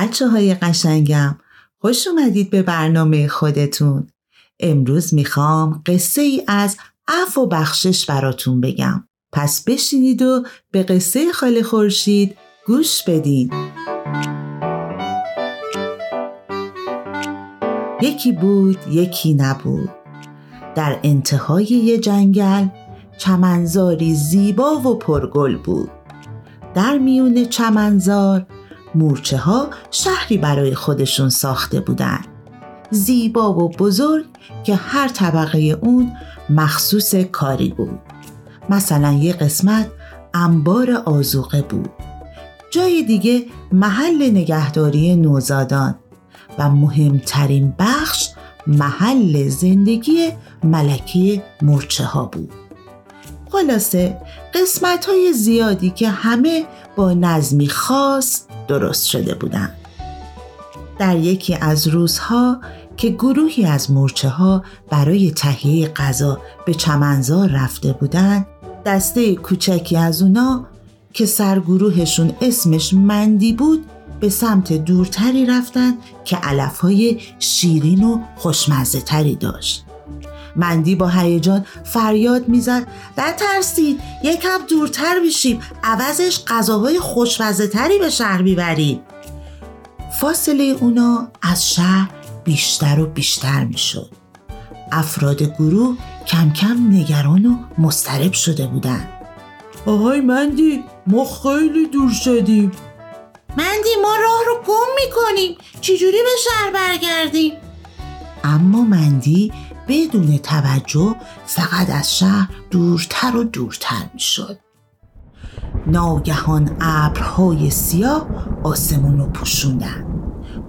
بچه های قشنگم خوش اومدید به برنامه خودتون. امروز می‌خوام قصه ای از عفو و بخشش براتون بگم. پس بشینید و به قصه خاله خورشید گوش بدید یکی بود یکی نبود. در انتهای یه جنگل چمنزاری زیبا و پرگل بود. در میون چمنزار مورچه ها شهری برای خودشون ساخته بودن. زیبا و بزرگ که هر طبقه اون مخصوص کاری بود. مثلا یه قسمت انبار آزوقه بود. جای دیگه محل نگهداری نوزادان و مهمترین بخش محل زندگی ملکی مرچه ها بود. خلاصه قسمت های زیادی که همه با نظمی خاص درست شده بودند. در یکی از روزها که گروهی از مرچه ها برای تهیه غذا به چمنزار رفته بودند دسته کوچکی از اونا که سرگروهشون اسمش مندی بود به سمت دورتری رفتن که علفهای شیرین و خوشمزه تری داشت مندی با هیجان فریاد می‌زد. نترسید یکم دورتر بشیم عوضش غذاهای خوشمزه تری به شهر می‌بریم. فاصله اونا از شهر بیشتر و بیشتر می‌شد. افراد گروه کم کم نگران و مسترب شده بودند. آهای مندی ما خیلی دور شدیم. مندی ما راه رو گم می‌کنیم چجوری به شهر برگردیم؟ اما مندی بدون توجه فقط از شهر دورتر و دورتر می‌شد. ناگهان ابرهای سیاه آسمون رو پوشوندن.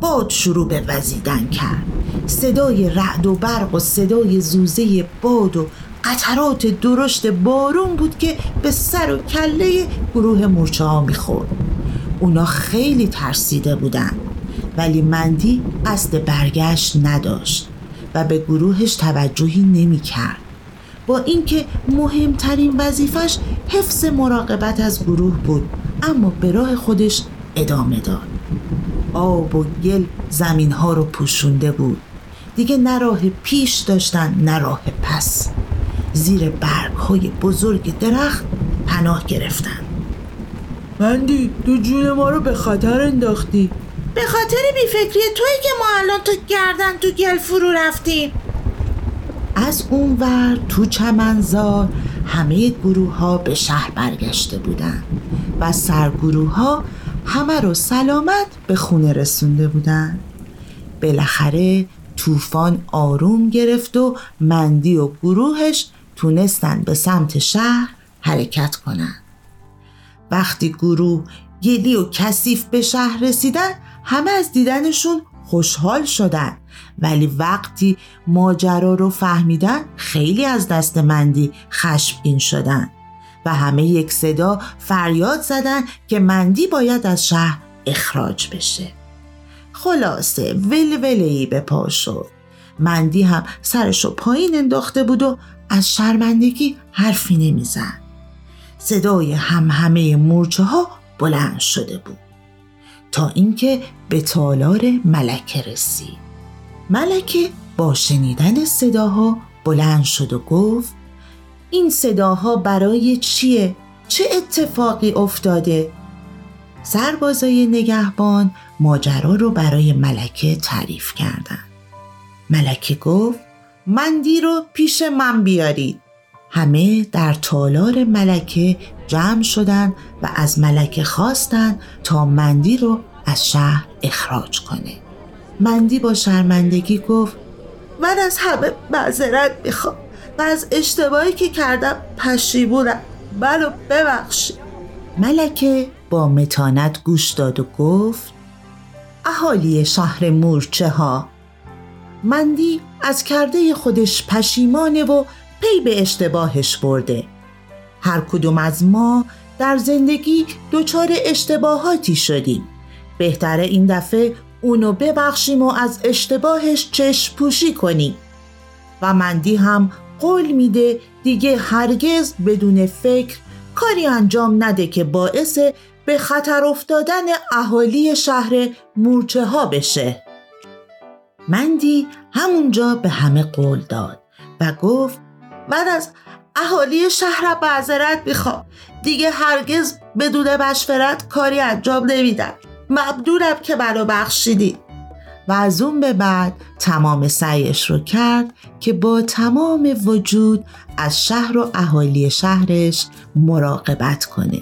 باد شروع به وزیدن کرد. صدای رعد و برق و صدای زوزه باد و قطرات درشت بارون بود که به سر و کله گروه مرچه ها می‌خورد. اونا خیلی ترسیده بودن ولی مندی قصد برگشت نداشت. و به گروهش توجهی نمی کرد. با اینکه مهمترین وظیفش حفظ مراقبت از گروه بود اما به راه خودش ادامه داد. آب و گل زمین ها رو پوشونده بود. دیگه نه راه پیش داشتن نه راه پس. زیر برگ های بزرگ درخت پناه گرفتن. مندی دو جون ما رو به خطر انداختی. به خاطر بیفکری توی که ما الان تو گردن تو گل فرو رفتیم. از اونور تو چمنزار همه گروه ها به شهر برگشته بودن و سرگروه ها همه رو سلامت به خونه رسونده بودن. بالاخره طوفان آروم گرفت و مندی و گروهش تونستن به سمت شهر حرکت کنن. وقتی گروه گلی و کثیف به شهر رسیدن همه از دیدنشون خوشحال شدن. ولی وقتی ماجرا رو فهمیدن خیلی از دست مندی خشمگین شدن. و همه یک صدا فریاد زدن که مندی باید از شهر اخراج بشه. خلاصه ولولهی به پا شد. مندی هم سرشو پایین انداخته بود و از شرمندگی حرفی نمی‌زد. صدای هم همه مورچه ها بلند شده بود تا اینکه به تالار ملکه رسید ملکه با شنیدن صداها بلند شد و گفت این صداها برای چیه؟ چه اتفاقی افتاده؟ سربازای نگهبان ماجرا رو برای ملکه تعریف کردند. ملکه گفت مندی رو پیش من بیارید. همه در تالار ملکه جمع شدند و از ملکه خواستند تا مندی رو از شهر اخراج کنه. مندی با شرمندگی گفت من از همه معذرت می‌خوام و از اشتباهی که کردم پشیمونم. منو ببخشید. ملکه با متانت گوش داد و گفت اهالی شهر مورچه ها مندی از کرده خودش پشیمانه و پی به اشتباهش برده. هر کدوم از ما در زندگی دچار اشتباهاتی شدیم. بهتره این دفعه اونو ببخشیم و از اشتباهش چشم پوشی کنیم. و مندی هم قول میده دیگه هرگز بدون فکر کاری انجام نده که باعث به خطر افتادن اهالی شهر مورچه ها بشه. مندی همونجا به همه قول داد و گفت من از اهالی شهر معذرت می‌خوام. دیگه هرگز بدون مشورت کاری انجام نمیدم. ممنونم که منو بخشیدید و از اون به بعد تمام سعیش رو کرد که با تمام وجود از شهر و اهالی شهرش مراقبت کنه.